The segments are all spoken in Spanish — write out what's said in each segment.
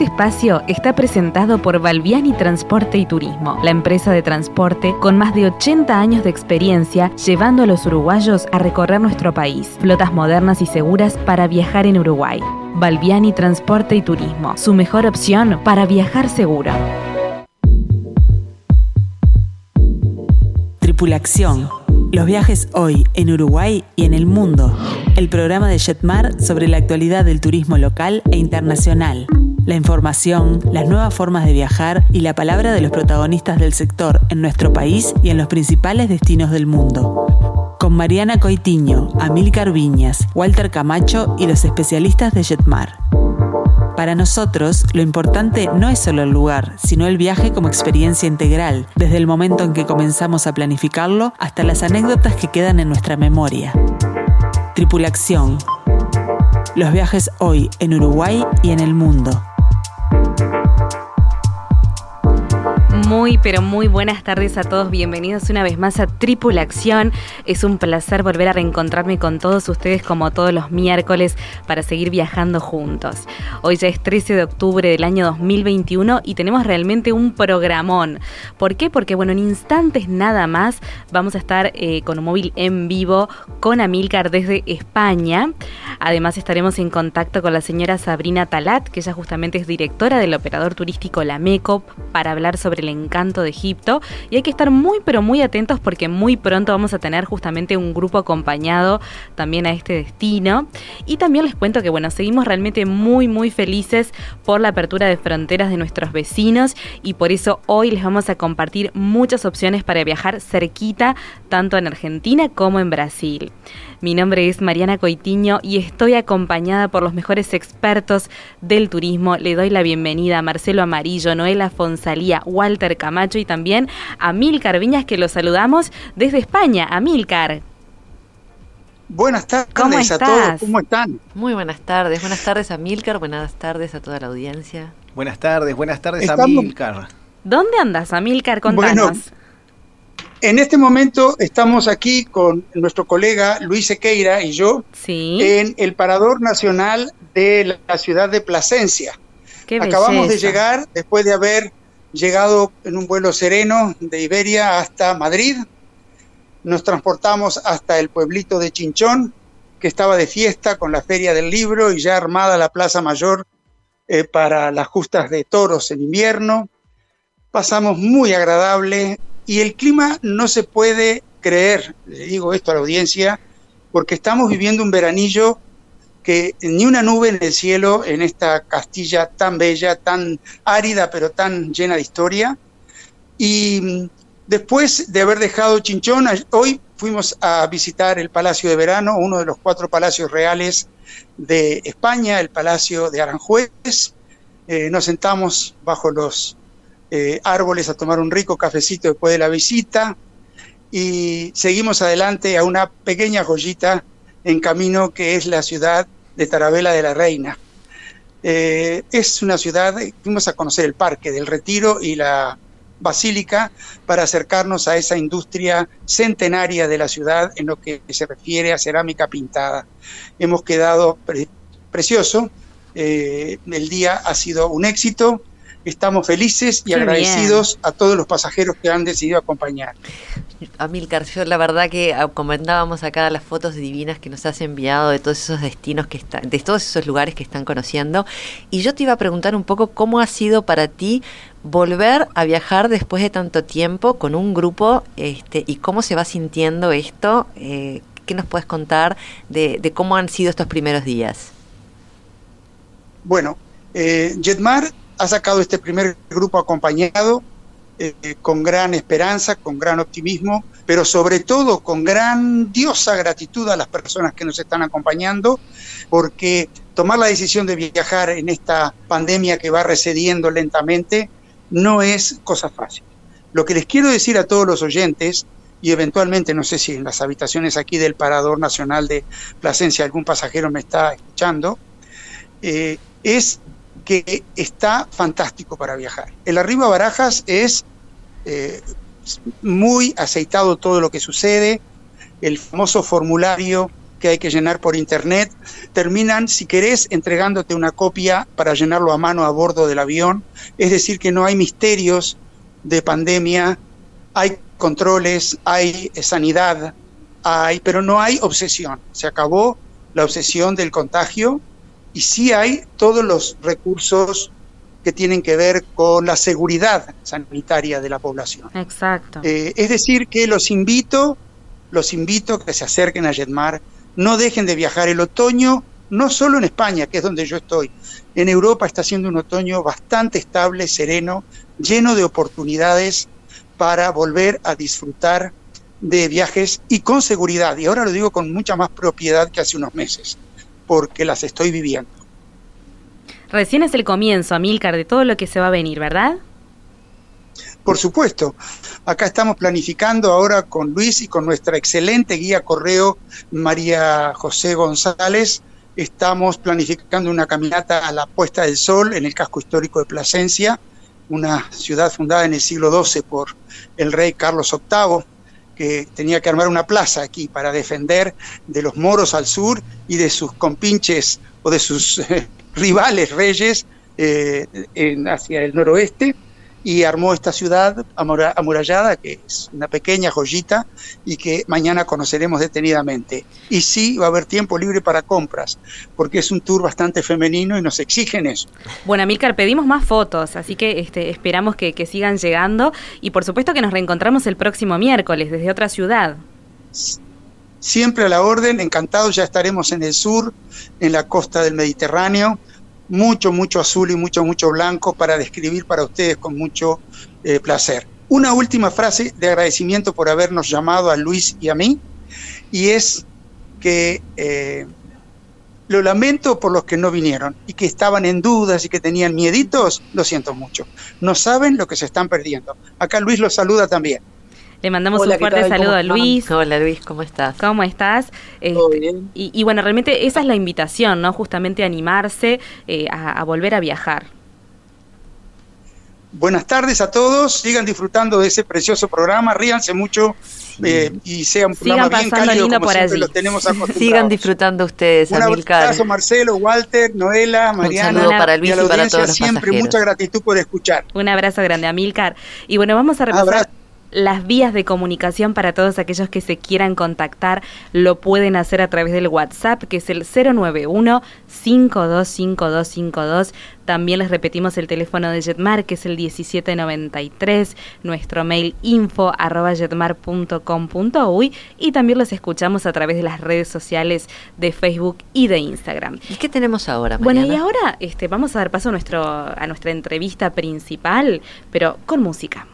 Este espacio está presentado por Valviani Transporte y Turismo, la empresa de transporte con más de 80 años de experiencia llevando a los uruguayos a recorrer nuestro país. Flotas modernas y seguras para viajar en Uruguay. Valviani Transporte y Turismo, su mejor opción para viajar seguro. Tripulación. Los viajes hoy en Uruguay y en el mundo. El programa de Jetmar sobre la actualidad del turismo local e internacional. La información, las nuevas formas de viajar y la palabra de los protagonistas del sector en nuestro país y en los principales destinos del mundo. Con Mariana Coitiño, Amílcar Viñas, Walter Camacho y los especialistas de Jetmar. Para nosotros, lo importante no es solo el lugar, sino el viaje como experiencia integral, desde el momento en que comenzamos a planificarlo hasta las anécdotas que quedan en nuestra memoria. Tripulación. Los viajes hoy en Uruguay y en el mundo. you Muy, pero muy buenas tardes a todos. Bienvenidos una vez más a Tripulación. Es un placer volver a reencontrarme con todos ustedes como todos los miércoles para seguir viajando juntos. Hoy ya es 13 de octubre del año 2021 y tenemos realmente un programón. ¿Por qué? Porque, bueno, en instantes nada más vamos a estar eh, con un móvil en vivo con Amilcar desde España. Además estaremos en contacto con la señora Sabrina Talat, que ella justamente es directora del operador turístico La MECO, para hablar sobre el encanto de Egipto y hay que estar muy pero muy atentos porque muy pronto vamos a tener justamente un grupo acompañado también a este destino y también les cuento que bueno, seguimos realmente muy muy felices por la apertura de fronteras de nuestros vecinos y por eso hoy les vamos a compartir muchas opciones para viajar cerquita tanto en Argentina como en Brasil. Mi nombre es Mariana Coitiño y estoy acompañada por los mejores expertos del turismo. Le doy la bienvenida a Marcelo Amarillo, Noela Fonsalía, Walter Camacho y también a Milcar Viñas, que los saludamos desde España. A Milcar. Buenas tardes a todos, ¿cómo están? Muy buenas tardes, buenas tardes a Milcar, buenas tardes a toda la audiencia. Buenas tardes, buenas tardes a Milcar. ¿Dónde andas, Amilcar? Contanos. En este momento estamos aquí con nuestro colega Luis Sequeira y yo en el Parador Nacional de la ciudad de Plasencia. Acabamos de llegar después de haber llegado en un vuelo sereno de Iberia hasta Madrid. Nos transportamos hasta el pueblito de Chinchón, que estaba de fiesta con la Feria del Libro y ya armada la Plaza Mayor eh, para las justas de toros en invierno. Pasamos muy agradable, y el clima no se puede creer, le digo esto a la audiencia, porque estamos viviendo un veranillo que ni una nube en el cielo en esta Castilla tan bella, tan árida, pero tan llena de historia. Y mm, después de haber dejado Chinchón, hoy fuimos a visitar el Palacio de Verano, uno de los cuatro palacios reales de España, el Palacio de Aranjuez. Eh, nos sentamos bajo los eh, árboles a tomar un rico cafecito después de la visita y seguimos adelante a una pequeña joyita en camino que es la ciudad de Tarabela de la Reina. Eh, es una ciudad, fuimos a conocer el parque del Retiro y la basílica para acercarnos a esa industria centenaria de la ciudad en lo que se refiere a cerámica pintada. Hemos quedado precioso, eh, el día ha sido un éxito, Estamos felices y agradecidos a todos los pasajeros que han decidido acompañar. Amilcar, yo la verdad que ah, comentábamos acá las fotos divinas que nos has enviado de todos esos destinos que están, de todos esos lugares que están conociendo. Y yo te iba a preguntar un poco cómo ha sido para ti volver a viajar después de tanto tiempo con un grupo este, y cómo se va sintiendo esto. Eh, ¿Qué nos puedes contar de, cómo han sido estos primeros días? Bueno, eh, Jetmar ha sacado este primer grupo acompañado eh, con gran esperanza, con gran optimismo, pero sobre todo con grandiosa gratitud a las personas que nos están acompañando, porque tomar la decisión de viajar en esta pandemia que va recediendo lentamente no es cosa fácil. Lo que les quiero decir a todos los oyentes, y eventualmente, no sé si en las habitaciones aquí del Parador Nacional de Plasencia algún pasajero me está escuchando, eh, es que está fantástico para viajar. El arribo a Barajas es eh, muy aceitado todo lo que sucede, el famoso formulario que hay que llenar por internet, terminan, si querés, entregándote una copia para llenarlo a mano a bordo del avión. Es decir, que no hay misterios de pandemia, hay controles, hay sanidad, hay, pero no hay obsesión. Se acabó la obsesión del contagio y sí hay todos los recursos que tienen que ver con la seguridad sanitaria de la población. Exacto. Eh, es decir, que los invito, los invito a que se acerquen a Jetmar, no dejen de viajar el otoño, no solo en España, que es donde yo estoy, en Europa está siendo un otoño bastante estable, sereno, lleno de oportunidades para volver a disfrutar de viajes y con seguridad. Y ahora lo digo con mucha más propiedad que hace unos meses, porque las estoy viviendo. Recién es el comienzo, Amílcar, de todo lo que se va a venir, ¿verdad? Por supuesto. Acá estamos planificando ahora con Luis y con nuestra excelente guía correo María José González. Estamos planificando una caminata a la puesta del sol en el casco histórico de Plasencia, una ciudad fundada en el siglo XII por el rey Carlos VIII, que tenía que armar una plaza aquí para defender de los moros al sur y de sus compinches o de sus rivales reyes eh, hacia el noroeste y armó esta ciudad amurallada, que es una pequeña joyita y que mañana conoceremos detenidamente. Y sí, va a haber tiempo libre para compras, porque es un tour bastante femenino y nos exigen eso. Bueno, Amílcar, pedimos más fotos, así que este, esperamos que, que sigan llegando y por supuesto que nos reencontramos el próximo miércoles desde otra ciudad. Siempre a la orden, encantados, ya estaremos en el sur, en la costa del Mediterráneo mucho, mucho azul y mucho, mucho blanco para describir para ustedes con mucho eh, placer. Una última frase de agradecimiento por habernos llamado a Luis y a mí, y es que eh, lo lamento por los que no vinieron y que estaban en dudas y que tenían mieditos, lo siento mucho. No saben lo que se están perdiendo. Acá Luis los saluda también. Le mandamos un fuerte saludo a Luis. Hola Luis, ¿cómo estás? ¿Cómo estás? Este, y, bueno, realmente esa es la invitación, ¿no? Justamente animarse eh, a, volver a viajar. Buenas tardes a todos, sigan disfrutando de ese precioso programa, ríanse mucho eh, y sean un programa bien cálido como por siempre los tenemos Sigan disfrutando ustedes, Un abrazo Marcelo, Walter, Noela, Mariana, un para Luis y, a la audiencia, siempre mucha gratitud por escuchar. Un abrazo grande a Milcar. Y bueno, vamos a repasar las vías de comunicación para todos aquellos que se quieran contactar lo pueden hacer a través del WhatsApp que es el 091 525252. También les repetimos el teléfono de Jetmar que es el 1793, nuestro mail info arroba jetmar.com.uy y también los escuchamos a través de las redes sociales de Facebook y de Instagram. ¿Y qué tenemos ahora? Bueno, y ahora este, vamos a dar paso a, nuestro, a nuestra entrevista principal, pero con música.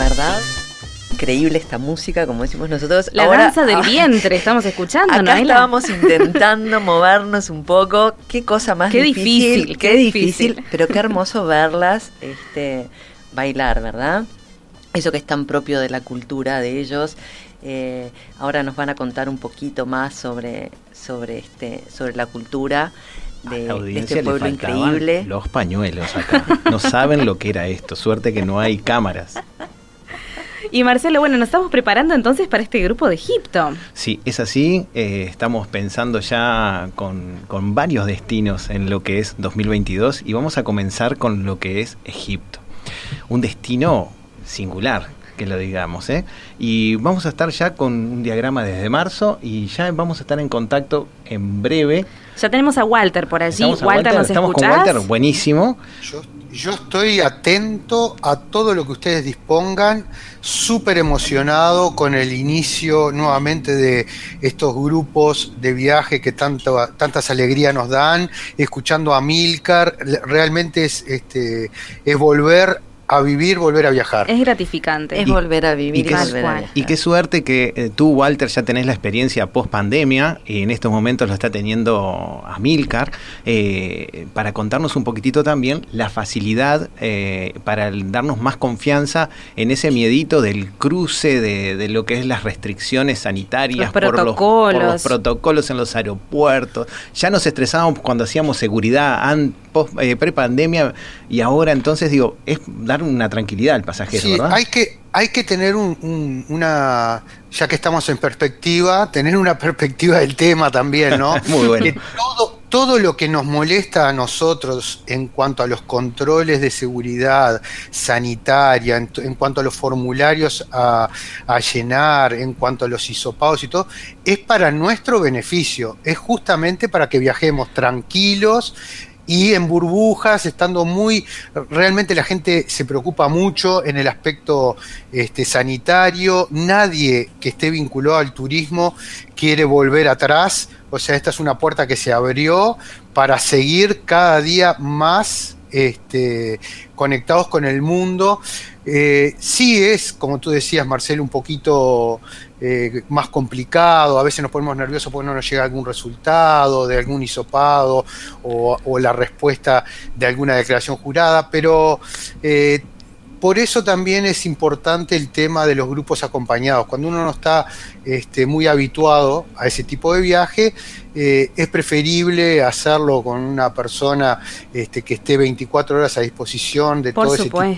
Verdad, increíble esta música, como decimos nosotros. La danza del vientre, estamos escuchando, acá estábamos intentando movernos un poco. Qué cosa más qué difícil. qué, difícil, pero qué hermoso verlas este, bailar, ¿verdad? Eso que es tan propio de la cultura de ellos. Eh, ahora nos van a contar un poquito más sobre, sobre, este, sobre la cultura de, este pueblo increíble. Los pañuelos acá. No saben lo que era esto. Suerte que no hay cámaras. Y Marcelo, bueno, nos estamos preparando entonces para este grupo de Egipto. Sí, es así. Eh, estamos pensando ya con, con varios destinos en lo que es 2022 y vamos a comenzar con lo que es Egipto. Un destino singular que lo digamos. ¿eh? Y vamos a estar ya con un diagrama desde marzo y ya vamos a estar en contacto en breve. Ya tenemos a Walter por allí. Walter, Walter, ¿nos estamos con Walter, buenísimo. Yo, yo estoy atento a todo lo que ustedes dispongan, súper emocionado con el inicio nuevamente de estos grupos de viaje que tanto, tantas alegrías nos dan, escuchando a Milcar, realmente es, este, es volver a vivir, volver a viajar. Es gratificante. Es volver a vivir y, volver a Y qué suerte que eh, tú, Walter, ya tenés la experiencia post pandemia y en estos momentos lo está teniendo Amilcar, eh, para contarnos un poquitito también la facilidad eh, para darnos más confianza en ese miedito del cruce de, lo que es las restricciones sanitarias, Por, los, por, los, protocolos en los aeropuertos. Ya nos estresábamos cuando hacíamos seguridad pre-pandemia y ahora entonces digo, es dar una tranquilidad al pasajero, sí, Hay que, hay que tener una, ya que estamos en perspectiva, tener una perspectiva del tema también, ¿no? Muy bueno. todo, todo lo que nos molesta a nosotros en cuanto a los controles de seguridad sanitaria, en, cuanto a los formularios a, a, llenar, en cuanto a los hisopados y todo, es para nuestro beneficio, es justamente para que viajemos tranquilos, y en burbujas, estando muy, realmente la gente se preocupa mucho en el aspecto este, sanitario, nadie que esté vinculado al turismo quiere volver atrás, o sea, esta es una puerta que se abrió para seguir cada día más este, conectados con el mundo. Eh, sí es, como tú decías, Marcelo, un poquito eh, más complicado, a veces nos ponemos nerviosos porque no nos llega algún resultado de algún hisopado o, la respuesta de alguna declaración jurada, pero eh, por eso también es importante el tema de los grupos acompañados. Cuando uno no está este, muy habituado a ese tipo de viaje, eh, es preferible hacerlo con una persona este, que esté 24 horas a disposición de todo ese tipo de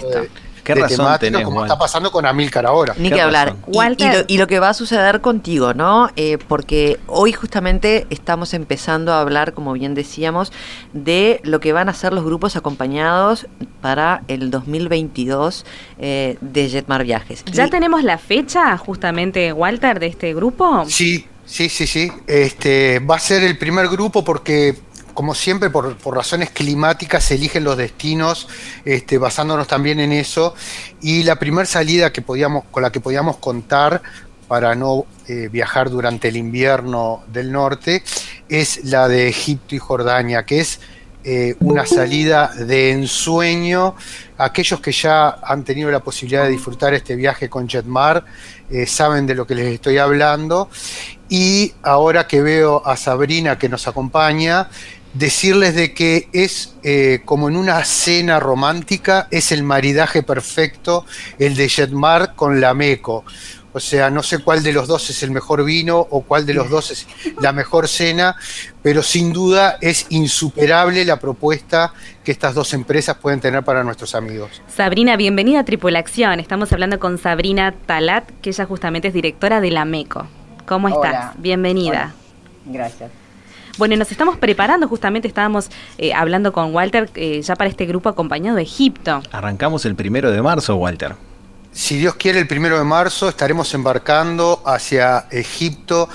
¿Qué razón tenés, como está pasando con Amilcar ahora. Ni que hablar. Y, lo, que va a suceder contigo, ¿no? Eh, porque hoy justamente estamos empezando a hablar, como bien decíamos, de lo que van a ser los grupos acompañados para el 2022 eh, de Jetmar Viajes. ¿Ya tenemos la fecha, justamente, Walter, de este grupo? Sí, sí, sí, sí. Este, va a ser el primer grupo porque como siempre, por, razones climáticas se eligen los destinos, este, basándonos también en eso. Y la primera salida que podíamos, con la que podíamos contar para no eh, viajar durante el invierno del norte es la de Egipto y Jordania, que es eh, una salida de ensueño. Aquellos que ya han tenido la posibilidad de disfrutar este viaje con Jetmar eh, saben de lo que les estoy hablando. Y ahora que veo a Sabrina que nos acompaña, decirles de que es eh, como en una cena romántica, es el maridaje perfecto el de Jetmar con la Meco. O sea, no sé cuál de los dos es el mejor vino o cuál de los dos es la mejor cena, pero sin duda es insuperable la propuesta que estas dos empresas pueden tener para nuestros amigos. Sabrina, bienvenida a Tripulación. Estamos hablando con Sabrina Talat, que ella justamente es directora de la MECO. ¿Cómo estás? Bienvenida. Gracias. Bueno, nos estamos preparando, justamente estábamos eh, hablando con Walter eh, ya para este grupo acompañado de Egipto. Arrancamos el primero de marzo, Walter. Si Dios quiere, el primero de marzo estaremos embarcando hacia Egipto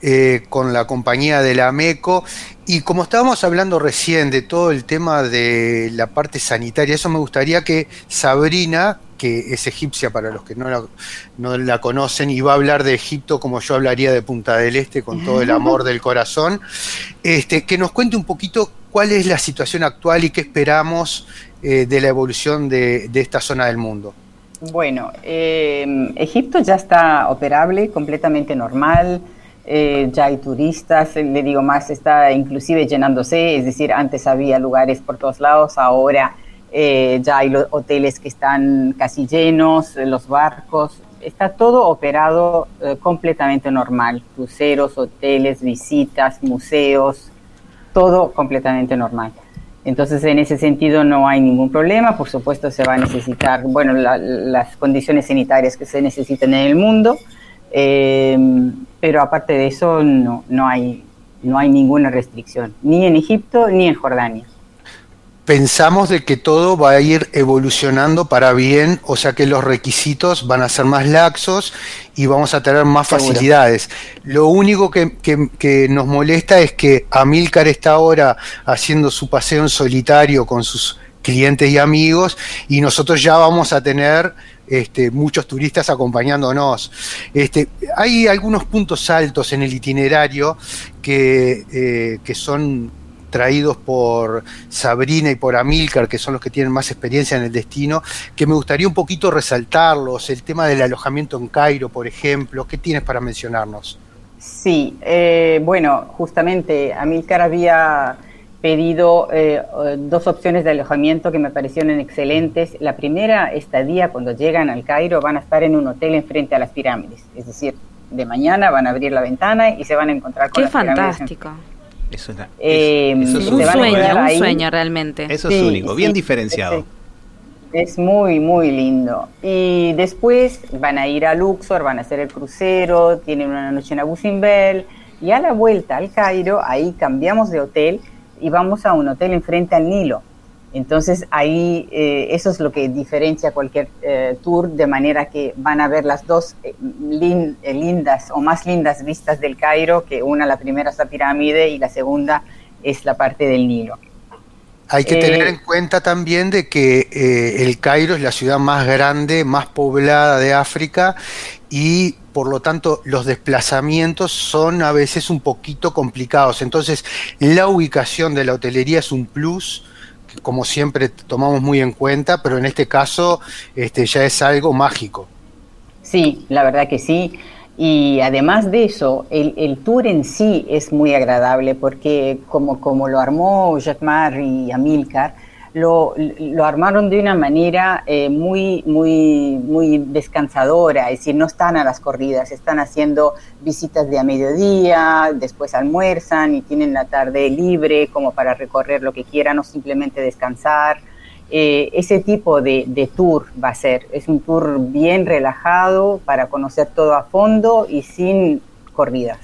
eh, con la compañía de la MECO. Y como estábamos hablando recién de todo el tema de la parte sanitaria, eso me gustaría que Sabrina, que es egipcia para los que no la, no la conocen, y va a hablar de Egipto como yo hablaría de Punta del Este con todo el amor del corazón, este, que nos cuente un poquito cuál es la situación actual y qué esperamos eh, de la evolución de, esta zona del mundo. Bueno, eh, Egipto ya está operable, completamente normal. Eh, ya hay turistas, le digo más, está inclusive llenándose, es decir, antes había lugares por todos lados, ahora eh, ya hay hoteles que están casi llenos, los barcos, está todo operado eh, completamente normal, cruceros, hoteles, visitas, museos, todo completamente normal. Entonces, en ese sentido no hay ningún problema. Por supuesto, se va a necesitar, bueno, las condiciones sanitarias que se necesitan en el mundo, eh, pero aparte de eso no, no, hay, no hay ninguna restricción, ni en Egipto ni en Jordania. Pensamos de que todo va a ir evolucionando para bien, o sea que los requisitos van a ser más laxos y vamos a tener más facilidades. Lo único que, nos molesta es que Amilcar está ahora haciendo su paseo en solitario con sus clientes y amigos y nosotros ya vamos a tener este, muchos turistas acompañándonos. Este, hay algunos puntos altos en el itinerario que, eh, que son traídos por Sabrina y por Amilcar, que son los que tienen más experiencia en el destino, que me gustaría un poquito resaltarlos, el tema del alojamiento en Cairo, por ejemplo, ¿qué tienes para mencionarnos? Sí, eh, bueno, justamente Amilcar había pedido eh, dos opciones de alojamiento que me parecieron excelentes. La primera, estadía, cuando llegan al Cairo, van a estar en un hotel enfrente a las pirámides. Es decir, de mañana van a abrir la ventana y se van a encontrar con Qué fantástico. Eso es, un sueño, un sueño realmente. Eso es único, bien diferenciado. Es, muy, muy lindo. Y después van a ir a Luxor, van a hacer el crucero, tienen una noche en Abu Simbel y a la vuelta al Cairo, ahí cambiamos de hotel y vamos a un hotel enfrente al Nilo. Entonces ahí eh, eso es lo que diferencia cualquier eh, tour, de manera que van a ver las dos eh, lindas o más lindas vistas del Cairo, que una, la primera es la pirámide y la segunda es la parte del Nilo. Hay que tener en cuenta también de que el Cairo es la ciudad más grande, más poblada de África y por lo tanto los desplazamientos son a veces un poquito complicados. Entonces la ubicación de la hotelería es un plus como siempre tomamos muy en cuenta, pero en este caso este, ya es algo mágico. Sí, la verdad que sí. Y además de eso, el, tour en sí es muy agradable porque como, como lo armó Jacquemar y Amilcar, lo, lo armaron de una manera eh, muy, muy, muy descansadora, es decir, no están a las corridas, están haciendo visitas de a mediodía, después almuerzan y tienen la tarde libre como para recorrer lo que quieran o simplemente descansar. Eh, ese tipo de, de, tour va a ser, es un tour bien relajado para conocer todo a fondo y sin corridas.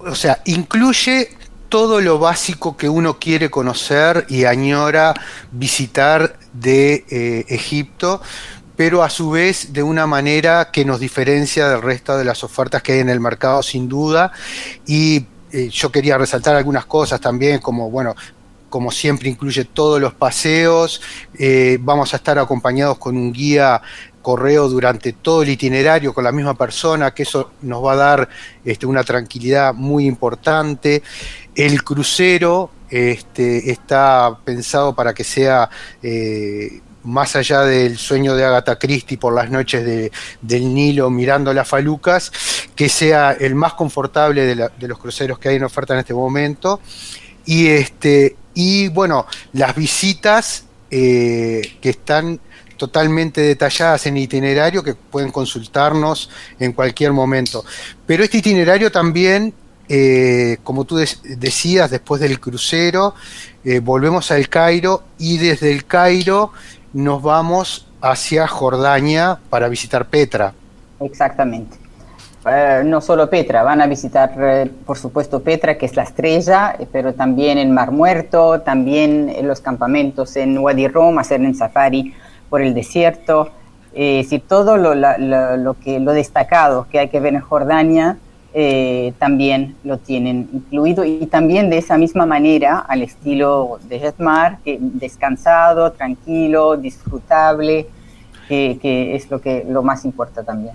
O sea, incluye todo lo básico que uno quiere conocer y añora visitar de eh, Egipto, pero a su vez de una manera que nos diferencia del resto de las ofertas que hay en el mercado sin duda. Y eh, yo quería resaltar algunas cosas también, como bueno, como siempre incluye todos los paseos, eh, vamos a estar acompañados con un guía correo durante todo el itinerario con la misma persona, que eso nos va a dar este, una tranquilidad muy importante. El crucero este, está pensado para que sea eh, más allá del sueño de Agatha Christie por las noches del Nilo mirando las falucas, que sea el más confortable de, los cruceros que hay en oferta en este momento. Y, este, y bueno, las visitas eh, que están totalmente detalladas en itinerario que pueden consultarnos en cualquier momento. Pero este itinerario también eh, como tú decías, después del crucero, eh, volvemos al Cairo y desde el Cairo nos vamos hacia Jordania para visitar Petra. Exactamente. Eh, no solo Petra, van a visitar, por supuesto, Petra, que es la estrella, pero también el Mar Muerto, también los campamentos en Wadi Rum, hacer un safari por el desierto. es decir, todo lo, que, lo destacado que hay que ver en Jordania eh, también lo tienen incluido y también de esa misma manera al estilo de Jetmar, que descansado, tranquilo, disfrutable, que, es lo que lo más importa también.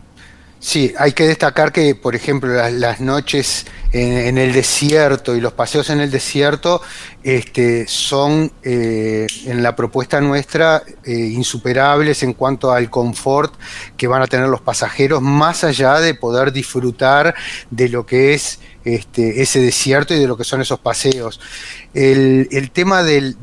Sí, hay que destacar que, por ejemplo, las, noches en, el desierto y los paseos en el desierto este, son eh, en la propuesta nuestra eh, insuperables en cuanto al confort que van a tener los pasajeros, más allá de poder disfrutar de lo que es este, ese desierto y de lo que son esos paseos. El, tema de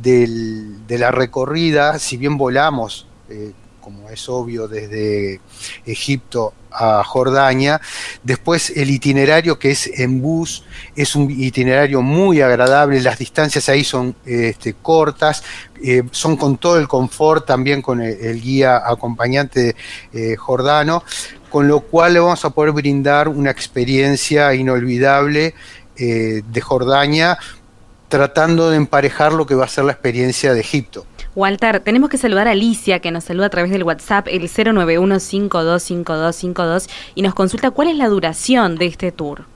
la recorrida, si bien volamos, eh, como es obvio, desde Egipto a Jordania. Después el itinerario que es en bus es un itinerario muy agradable, las distancias ahí son este, cortas, eh, son con todo el confort, también con el, guía acompañante eh, jordano, con lo cual le vamos a poder brindar una experiencia inolvidable eh, de Jordania tratando de emparejar lo que va a ser la experiencia de Egipto. Walter, tenemos que saludar a Alicia, que nos saluda a través del WhatsApp, el 091525252, y nos consulta cuál es la duración de este tour.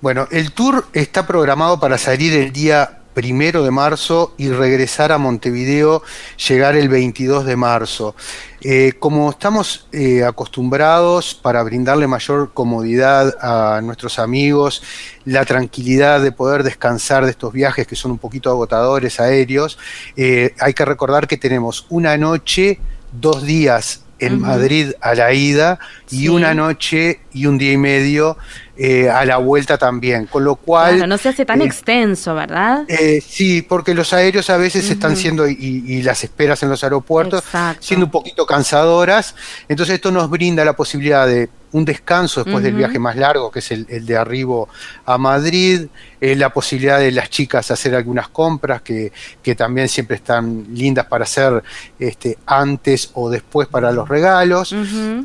Bueno, el tour está programado para salir el día primero de marzo y regresar a Montevideo, llegar el 22 de marzo. Eh, como estamos eh, acostumbrados para brindarle mayor comodidad a nuestros amigos, la tranquilidad de poder descansar de estos viajes que son un poquito agotadores aéreos, eh, hay que recordar que tenemos una noche, dos días en Madrid a la ida y una noche y un día y medio eh, a la vuelta también, con lo cual... no se hace tan eh, extenso, ¿verdad? Eh, sí, porque los aéreos a veces están siendo, y, las esperas en los aeropuertos, siendo un poquito cansadoras, entonces esto nos brinda la posibilidad de un descanso después del viaje más largo, que es el, de arribo a Madrid, la posibilidad de las chicas hacer algunas compras que, también siempre están lindas para hacer este, antes o después para los regalos.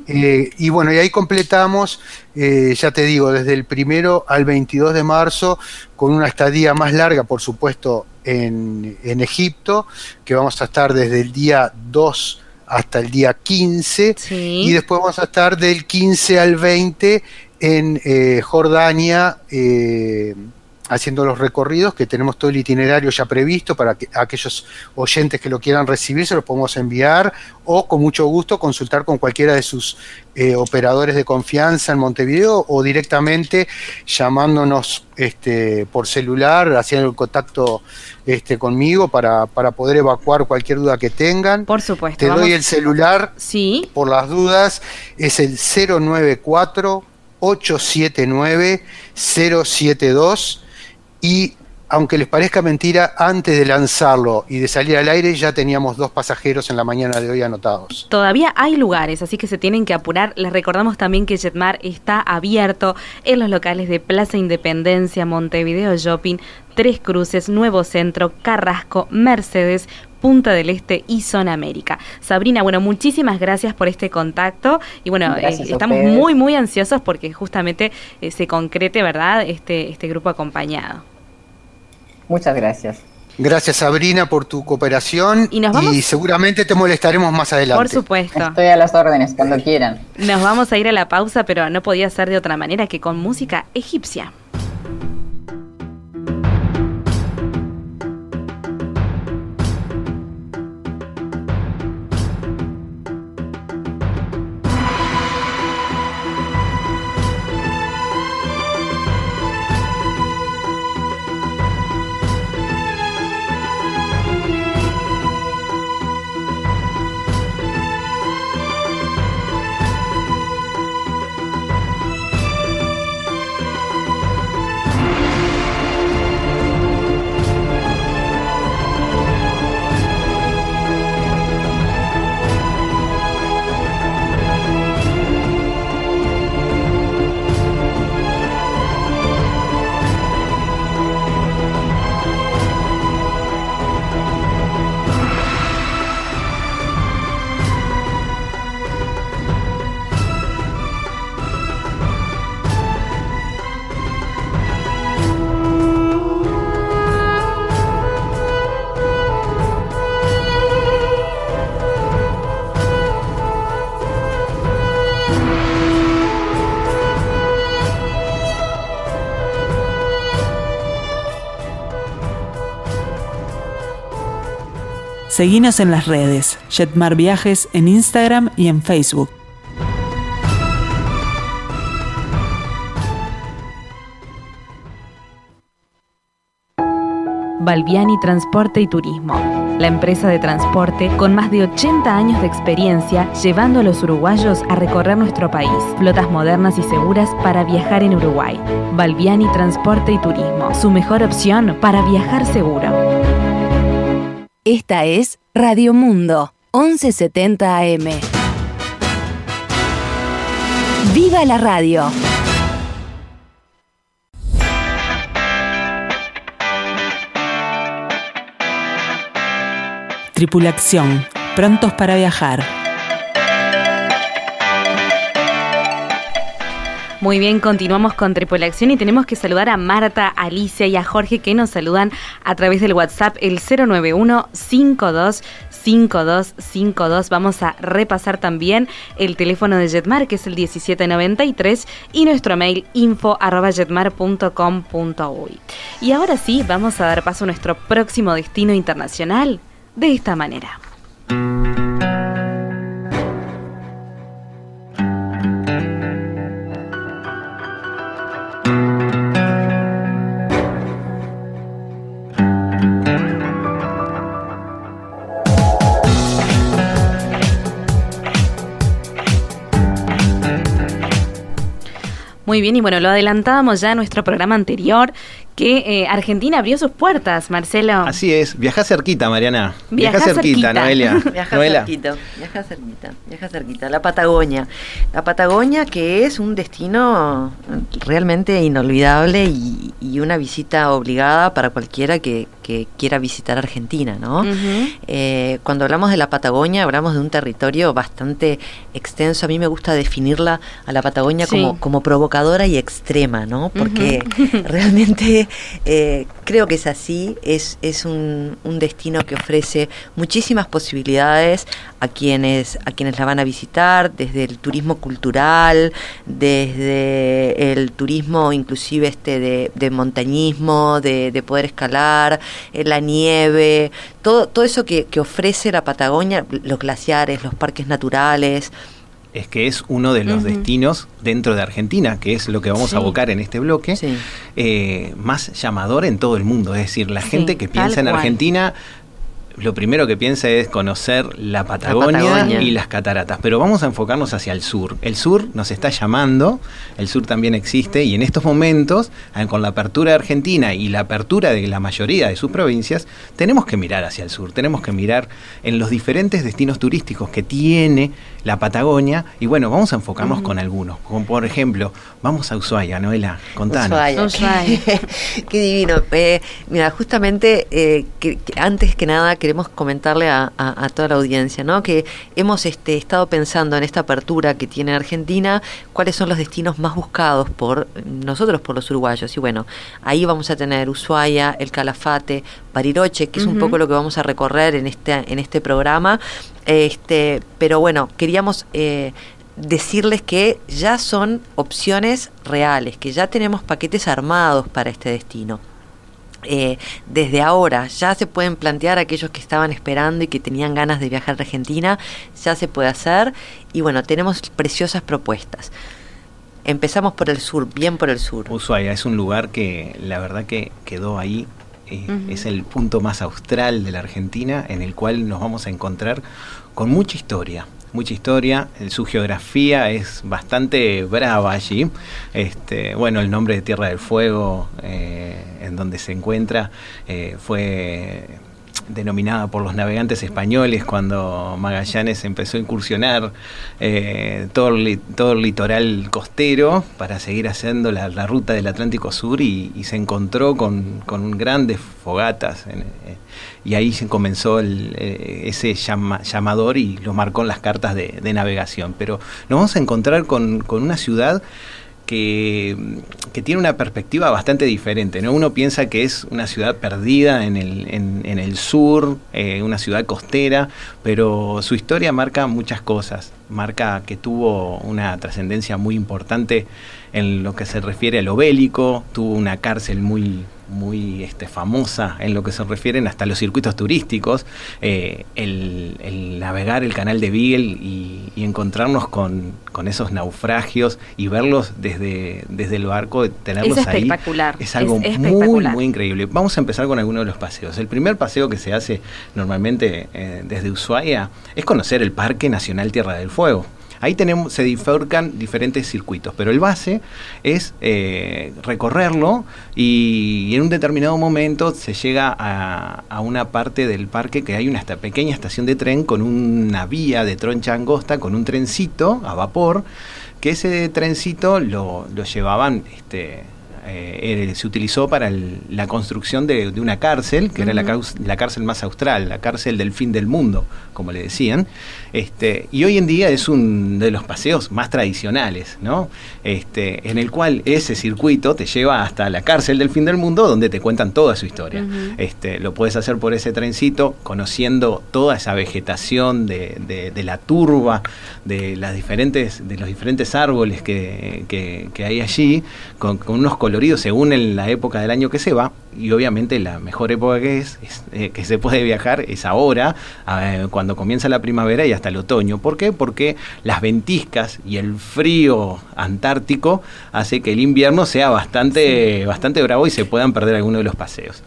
y bueno, y ahí completamos, ya te digo, desde el primero al 22 de marzo, con una estadía más larga, por supuesto, en, Egipto, que vamos a estar desde el día 2 hasta el día 15, y después vamos a estar del 15 al 20 en eh, Jordania. Eh, haciendo los recorridos, que tenemos todo el itinerario ya previsto para que aquellos oyentes que lo quieran recibir se los podemos enviar o con mucho gusto consultar con cualquiera de sus eh, operadores de confianza en Montevideo o directamente llamándonos este, por celular, haciendo el contacto este, conmigo para, poder evacuar cualquier duda que tengan. Por supuesto. Te doy el celular ¿Sí? por las dudas, es el 094 879 072 y aunque les parezca mentira, antes de lanzarlo y de salir al aire ya teníamos dos pasajeros en la mañana de hoy anotados. Todavía hay lugares, así que se tienen que apurar. Les recordamos también que Jetmar está abierto en los locales de Plaza Independencia, Montevideo Shopping, Tres Cruces, Nuevo Centro, Carrasco, Mercedes, Punta del Este y Zona América. Sabrina, bueno, muchísimas gracias por este contacto y bueno, eh, estamos muy, muy ansiosos porque justamente eh, se concrete, ¿verdad?, este, este grupo acompañado. Muchas gracias. Gracias Sabrina por tu cooperación y, seguramente te molestaremos más adelante. Por supuesto. Estoy a las órdenes cuando quieran. Nos vamos a ir a la pausa, pero no podía ser de otra manera que con música egipcia. Seguinos en las redes, Jetmar Viajes en Instagram y en Facebook. Balbiani Transporte y Turismo, la empresa de transporte con más de 80 años de experiencia llevando a los uruguayos a recorrer nuestro país. Flotas modernas y seguras para viajar en Uruguay. Balbiani Transporte y Turismo, su mejor opción para viajar seguro. Esta es Radio Mundo, 1170 AM. ¡Viva la radio! Tripulación, prontos para viajar. Muy bien, continuamos con Tripulación y tenemos que saludar a Marta, Alicia y a Jorge que nos saludan a través del WhatsApp el 091 52 5252. Vamos a repasar también el teléfono de Jetmar, que es el 1793, y nuestro mail info Y ahora sí, vamos a dar paso a nuestro próximo destino internacional de esta manera. Muy bien, y bueno, lo adelantábamos ya en nuestro programa anterior, que eh, Argentina abrió sus puertas, Marcelo. Así es, viaja cerquita, Mariana. Viaja, cerquita, Noelia. Viaja cerquita, viaja cerquita, viaja cerquita. La Patagonia. La Patagonia que es un destino realmente inolvidable y, una visita obligada para cualquiera que, quiera visitar Argentina, ¿no? Eh, cuando hablamos de la Patagonia, hablamos de un territorio bastante extenso. A mí me gusta definirla a la Patagonia como, como provocador y extrema, ¿no? Porque realmente eh, creo que es así, es, es un, destino que ofrece muchísimas posibilidades a quienes, a quienes la van a visitar, desde el turismo cultural, desde el turismo inclusive este de, montañismo, de, poder escalar, eh, la nieve, todo, todo eso que, que ofrece la Patagonia, los glaciares, los parques naturales, es que es uno de los destinos dentro de Argentina, que es lo que vamos a abocar en este bloque, eh, más llamador en todo el mundo. Es decir, la gente que piensa en Argentina lo primero que piensa es conocer la Patagonia, y las cataratas, pero vamos a enfocarnos hacia el sur. El sur nos está llamando, el sur también existe y en estos momentos, con la apertura de Argentina y la apertura de la mayoría de sus provincias, tenemos que mirar hacia el sur, tenemos que mirar en los diferentes destinos turísticos que tiene la Patagonia y bueno, vamos a enfocarnos con algunos, como por ejemplo, vamos a Ushuaia, Noela, contanos. Ushuaia. Qué, divino. Eh, mira, justamente eh, que, antes que nada queremos comentarle a, toda la audiencia, ¿no? Que hemos este, estado pensando en esta apertura que tiene Argentina, cuáles son los destinos más buscados por nosotros, por los uruguayos. Y bueno, ahí vamos a tener Ushuaia, el Calafate, Bariloche, que es un poco lo que vamos a recorrer en este, en este programa. Este, pero bueno, queríamos eh, decirles que ya son opciones reales, que ya tenemos paquetes armados para este destino. Eh, desde ahora ya se pueden plantear aquellos que estaban esperando y que tenían ganas de viajar a Argentina, ya se puede hacer y bueno, tenemos preciosas propuestas. Empezamos por el sur, bien por el sur. Ushuaia es un lugar que la verdad que quedó ahí, eh, es el punto más austral de la Argentina en el cual nos vamos a encontrar con mucha historia mucha historia, su geografía es bastante brava allí. Este, bueno, el nombre de Tierra del Fuego, eh, en donde se encuentra, eh, fue denominada por los navegantes españoles cuando Magallanes empezó a incursionar eh, todo, el, todo, el, litoral costero para seguir haciendo la, ruta del Atlántico Sur y, se encontró con, grandes fogatas eh, y ahí se comenzó eh, ese llamador y lo marcó en las cartas de, navegación. Pero nos vamos a encontrar con, con una ciudad que, tiene una perspectiva bastante diferente. ¿no? Uno piensa que es una ciudad perdida en el, en, el sur, eh, una ciudad costera, pero su historia marca muchas cosas. Marca que tuvo una trascendencia muy importante en lo que se refiere a lo bélico, tuvo una cárcel muy, muy este, famosa en lo que se refieren hasta los circuitos turísticos, eh, el, navegar el canal de Beagle y, encontrarnos con, esos naufragios y verlos desde, desde el barco, tenerlos es ahí. Es algo muy, muy increíble. Vamos a empezar con algunos de los paseos. El primer paseo que se hace normalmente eh, desde Ushuaia es conocer el Parque Nacional Tierra del Fuego. Ahí tenemos, se bifurcan diferentes circuitos, pero el base es eh, recorrerlo y, en un determinado momento se llega a, una parte del parque que hay una pequeña estación de tren con una vía de troncha angosta, con un trencito a vapor, que ese trencito lo, llevaban este, eh, se utilizó para la construcción de, una cárcel, que era la, la, cárcel más austral, la cárcel del fin del mundo, como le decían. Este, y hoy en día es uno de los paseos más tradicionales, ¿no? Este, en el cual ese circuito te lleva hasta la cárcel del fin del mundo, donde te cuentan toda su historia. este, lo puedes hacer por ese trencito, conociendo toda esa vegetación de, la turba, de, las diferentes, de los diferentes árboles que, hay allí, con, unos según en la época del año que se va, y obviamente la mejor época que es, eh, que se puede viajar es ahora, eh, cuando comienza la primavera y hasta el otoño. ¿Por qué? Porque las ventiscas y el frío antártico hace que el invierno sea bastante, bastante bravo y se puedan perder algunos de los paseos.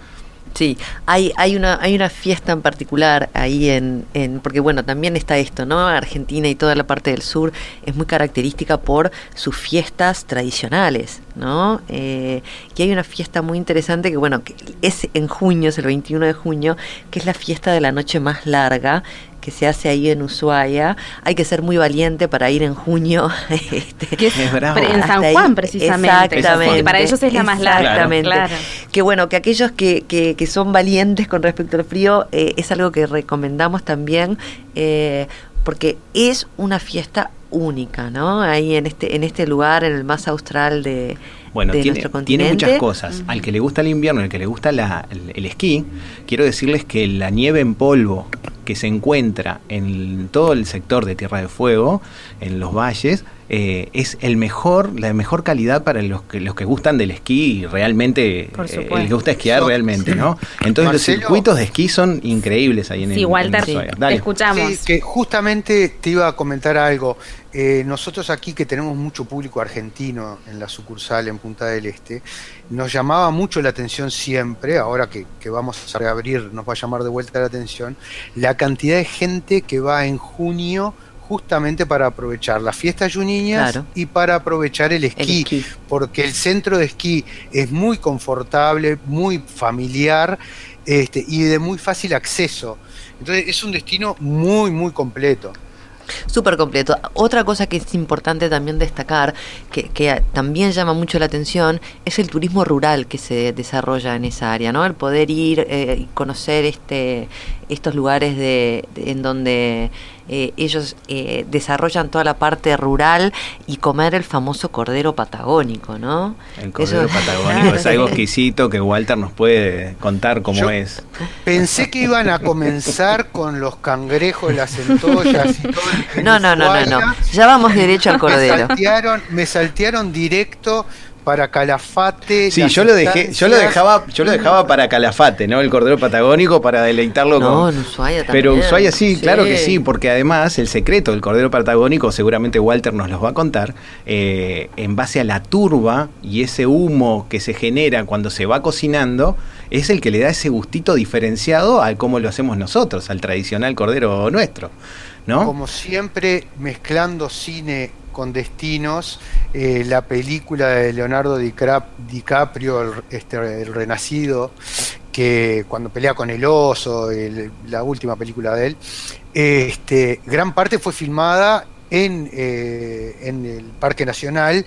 Sí, hay, hay, una, hay una fiesta en particular ahí en, en, porque bueno, también está esto, ¿no? Argentina y toda la parte del sur es muy característica por sus fiestas tradicionales, ¿no? Eh, y hay una fiesta muy interesante que, bueno, que es en junio, es el 21 de junio, que es la fiesta de la noche más larga, que se hace ahí en Ushuaia. Hay que ser muy valiente para ir en junio. Este, que es, en San Juan, precisamente. Exactamente. para ellos es la más larga. Exactamente. Que bueno, que aquellos que, que, son valientes con respecto al frío, eh, es algo que recomendamos también, eh, porque es una fiesta única, ¿no? Ahí en este, en este lugar, en el más austral de, bueno, tiene, tiene, muchas cosas. Al que le gusta el invierno, al que le gusta el, esquí, quiero decirles que la nieve en polvo que se encuentra en todo el sector de Tierra de Fuego, en los valles, eh, es el mejor, la mejor calidad para los que los que gustan del esquí y realmente eh, les gusta esquiar realmente, ¿no? Entonces los circuitos de esquí son increíbles ahí en el Sí, Walter, te escuchamos. que justamente te iba a comentar algo. Eh, nosotros aquí que tenemos mucho público argentino en la sucursal en Punta del Este, nos llamaba mucho la atención siempre, ahora que, que vamos a reabrir nos va a llamar de vuelta la atención, la cantidad de gente que va en junio justamente para aprovechar las fiestas juniñas y para aprovechar el esquí, porque el centro de esquí es muy confortable, muy familiar este, y de muy fácil acceso. Entonces es un destino muy, muy completo. Súper completo. Otra cosa que es importante también destacar, que, también llama mucho la atención, es el turismo rural que se desarrolla en esa área, ¿no? El poder ir eh, y conocer este, estos lugares de en donde eh, ellos eh, desarrollan toda la parte rural y comer el famoso cordero patagónico, ¿no? El cordero patagónico es algo exquisito que Walter nos puede contar cómo es. Pensé que iban a comenzar con los cangrejos, las centollas y todo. no, no, no, no, no. Ya vamos derecho al cordero. me saltearon directo para Calafate. Sí, yo lo dejé, yo lo dejaba, yo lo dejaba para Calafate, ¿no? El cordero patagónico para deleitarlo no, con. en Ushuaia también. Pero Ushuaia sí, claro que sí, porque además el secreto del cordero patagónico, seguramente Walter nos los va a contar, eh, en base a la turba y ese humo que se genera cuando se va cocinando, es el que le da ese gustito diferenciado al cómo lo hacemos nosotros, al tradicional cordero nuestro. ¿No? Como siempre, mezclando cine con destinos, eh, la película de Leonardo DiCaprio, el, este, el Renacido, que cuando pelea con el oso, la última película de él, este, gran parte fue filmada en, eh, en, el Parque Nacional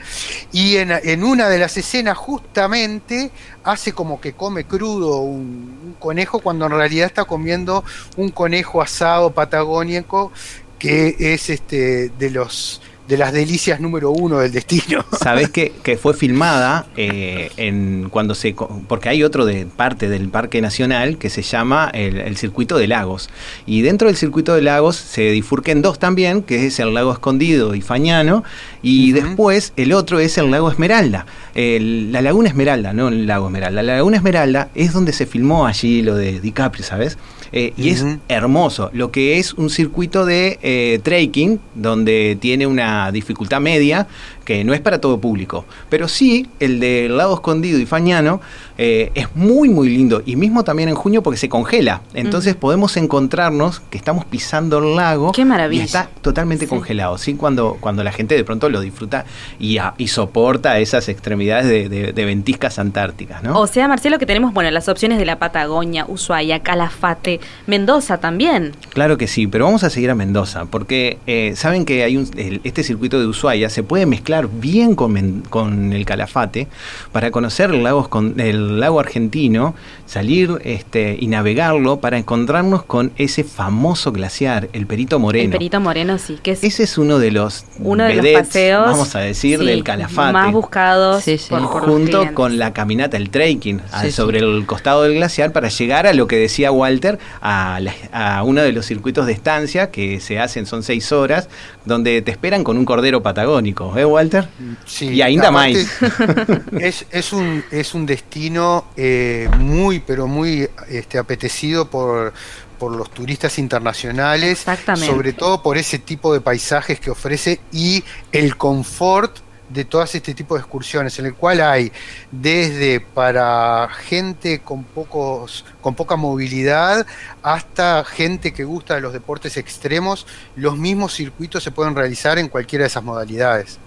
y en, en, una de las escenas justamente hace como que come crudo un, un, conejo cuando en realidad está comiendo un conejo asado patagónico que es este de los de las delicias número uno del destino. Sabés que, que fue filmada eh, en cuando se porque hay otro de parte del Parque Nacional que se llama el, Circuito de Lagos y dentro del Circuito de Lagos se en dos también que es el Lago Escondido y Fañano y después el otro es el Lago Esmeralda. la Laguna Esmeralda, no el Lago Esmeralda. La Laguna Esmeralda es donde se filmó allí lo de DiCaprio, ¿sabes? Eh, y es hermoso. Lo que es un circuito de eh, trekking, donde tiene una dificultad media, que no es para todo público. Pero sí, el del Lago Escondido y Fañano Eh, es muy, muy lindo. Y mismo también en junio porque se congela. Entonces podemos encontrarnos que estamos pisando el lago. Qué maravilla. Y está totalmente congelado. ¿sí? Cuando, cuando la gente de pronto lo disfruta y, y soporta esas extremidades de, ventiscas antárticas. ¿no? O sea, Marcelo, que tenemos bueno las opciones de la Patagonia, Ushuaia, Calafate, Mendoza también. Claro que sí, pero vamos a seguir a Mendoza. Porque eh, saben que hay un, este circuito de Ushuaia se puede mezclar bien con, con el Calafate para conocer lagos con el lago argentino, salir este, y navegarlo para encontrarnos con ese famoso glaciar, el Perito Moreno. El Perito Moreno, sí. Que es ese es uno de los, uno de los paseos, vamos a decir, del Calafate. Más buscados. junto con la caminata, el trekking, sobre el costado del glaciar para llegar a lo que decía Walter, a, a uno de los circuitos de estancia que se hacen, son seis horas, donde te esperan con un cordero patagónico, ¿eh, Walter? Sí. Y ainda más. Es, es, un, es un destino eh, muy, pero muy este, apetecido por, por los turistas internacionales, sobre todo por ese tipo de paisajes que ofrece y el confort de todas este tipo de excursiones, en el cual hay desde para gente con pocos, con poca movilidad hasta gente que gusta de los deportes extremos, los mismos circuitos se pueden realizar en cualquiera de esas modalidades.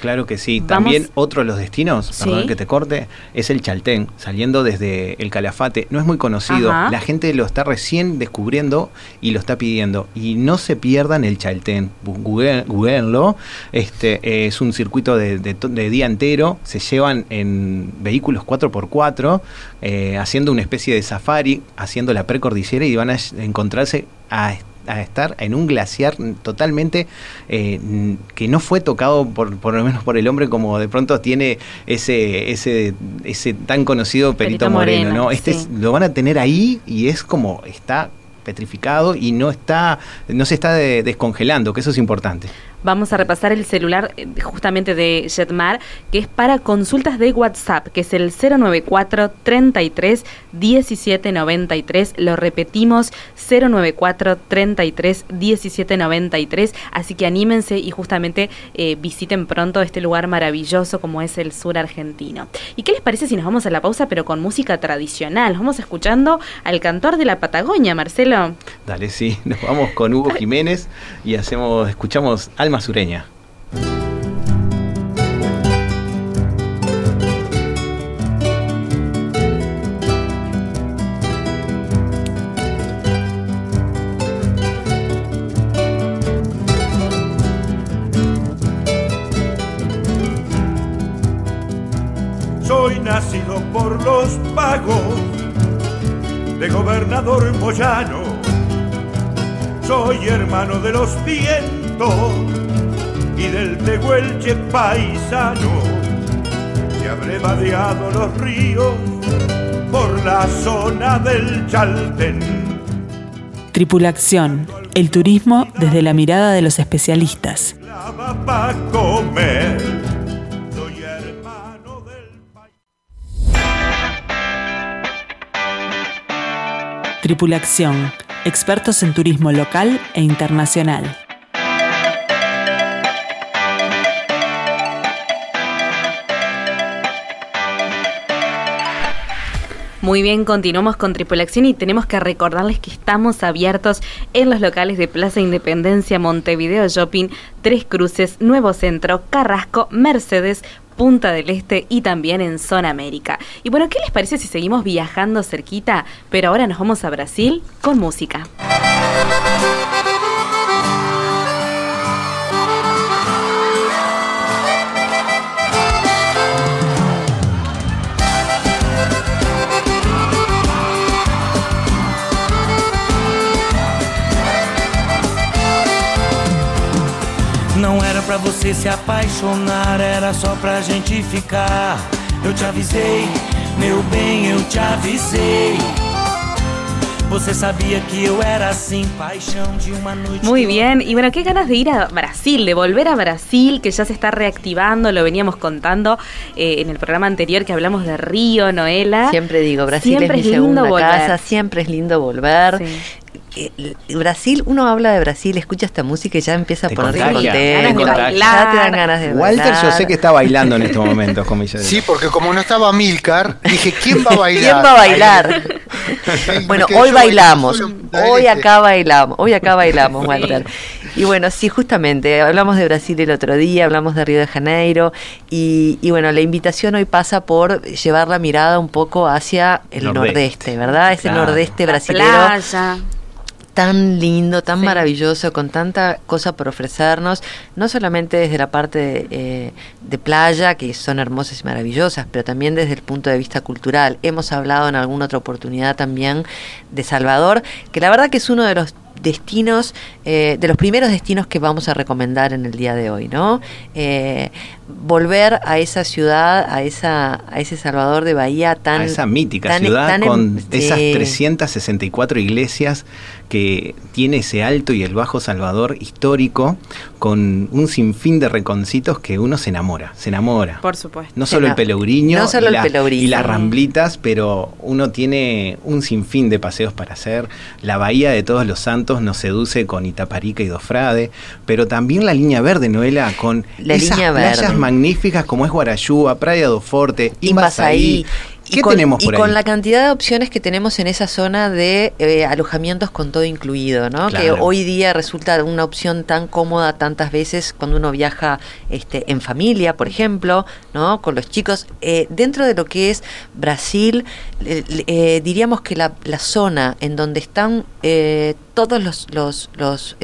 Claro que sí. También otro de los destinos, perdón que te corte, es el Chaltén, saliendo desde el Calafate. No es muy conocido, la gente lo está recién descubriendo y lo está pidiendo. Y no se pierdan el Chaltén, googleenlo. Este, es un circuito de, día entero, se llevan en vehículos 4x4, eh, haciendo una especie de safari, haciendo la precordillera y van a encontrarse a a estar en un glaciar totalmente eh, que no fue tocado por, por lo menos por el hombre como de pronto tiene ese ese ese tan conocido Perito, Moreno, ¿no? Este lo van a tener ahí y es como está petrificado y no está no se está descongelando, que eso es importante vamos a repasar el celular eh, justamente de Jetmar, que es para consultas de WhatsApp, que es el 094 33 17 93. Lo repetimos, 094 33 17 93. Así que anímense y justamente eh, visiten pronto este lugar maravilloso como es el sur argentino. ¿Y qué les parece si nos vamos a la pausa, pero con música tradicional? Vamos escuchando al cantor de la Patagonia, Marcelo. Dale, sí, nos vamos con Hugo Jiménez y hacemos, escuchamos al Soy nacido por los pagos de gobernador Moyano. Soy hermano de los vientos y del tehuelche paisano que habré vadeado los ríos por la zona del Chaltén. Tripulación, el turismo desde la mirada de los especialistas. Tripulación, expertos en turismo local e internacional. Muy bien, continuamos con Tripulación y tenemos que recordarles que estamos abiertos en los locales de Plaza Independencia, Montevideo Shopping, Tres Cruces, Nuevo Centro, Carrasco, Mercedes, Punta del Este y también en Zona América. Y bueno, ¿qué les parece si seguimos viajando cerquita? Pero ahora nos vamos a Brasil con música. Pra você se apaixonar, era só pra gente ficar. Eu te avisei, meu bem, eu te avisei. Você sabía que yo era así, paixão de una noche. Muy bien, y bueno, qué ganas de ir a Brasil, de volver a Brasil, que ya se está reactivando, lo veníamos contando eh, en el programa anterior que hablamos de Río, Noela. Siempre digo, Brasil es mi segunda casa, siempre es lindo volver. Sí Brasil, uno habla de Brasil, escucha esta música y ya empieza a ponerse contento. Ya te dan ganas de Walter, yo sé que está bailando en estos momentos, como Sí, porque como no estaba Milcar, dije, ¿quién va a bailar? ¿Quién va a bailar? bueno, hoy bailamos. Hoy acá bailamos. Hoy acá bailamos, Walter. Y bueno, sí, justamente, hablamos de Brasil el otro día, hablamos de Río de Janeiro, y, bueno, la invitación hoy pasa por llevar la mirada un poco hacia el nordeste, ¿verdad? Ese nordeste brasileño tan lindo, tan maravilloso, con tanta cosa por ofrecernos, no solamente desde la parte eh, de, playa, que son hermosas y maravillosas, pero también desde el punto de vista cultural. Hemos hablado en alguna otra oportunidad también de Salvador, que la verdad que es uno de los destinos, eh, de los primeros destinos que vamos a recomendar en el día de hoy, ¿no? Eh, volver a esa ciudad, a esa, a ese Salvador de Bahía tan... A esa mítica ciudad con esas 364 iglesias que tiene ese alto y el bajo Salvador histórico, con un sinfín de reconcitos que uno se enamora, se enamora. Por supuesto. No solo el pelogriño y, las ramblitas, pero uno tiene un sinfín de paseos para hacer. La Bahía de Todos los Santos nos seduce con Itaparica y Dofrade, pero también la línea verde, Noela, con la esas playas magníficas como es Guarayúa, Praia do Forte, Imbasaí, ¿Qué con, tenemos por y con la cantidad de opciones que tenemos en esa zona de eh, alojamientos con todo incluido, ¿no? Que hoy día resulta una opción tan cómoda tantas veces cuando uno viaja este, en familia, por ejemplo, ¿no? Con los chicos. Eh, dentro de lo que es Brasil, eh, diríamos que la, zona en donde están todos los, los, los,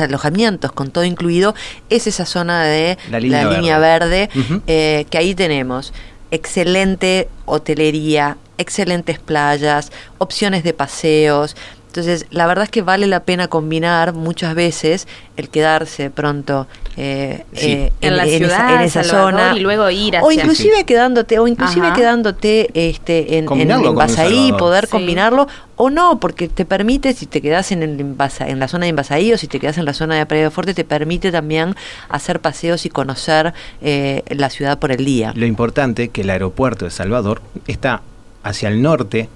alojamientos con todo incluido es esa zona de la línea, verde, que ahí tenemos excelente hotelería, excelentes playas, opciones de paseos. Entonces, la verdad es que vale la pena combinar muchas veces el quedarse pronto eh, eh, en, la ciudad, esa, zona. y luego ir hacia o inclusive quedándote o inclusive quedándote este en, en, en poder combinarlo o no porque te permite si te quedas en el en la zona de Invasaí o si te quedas en la zona de Praia Fuerte te permite también hacer paseos y conocer eh, la ciudad por el día. Lo importante que el aeropuerto de Salvador está hacia el norte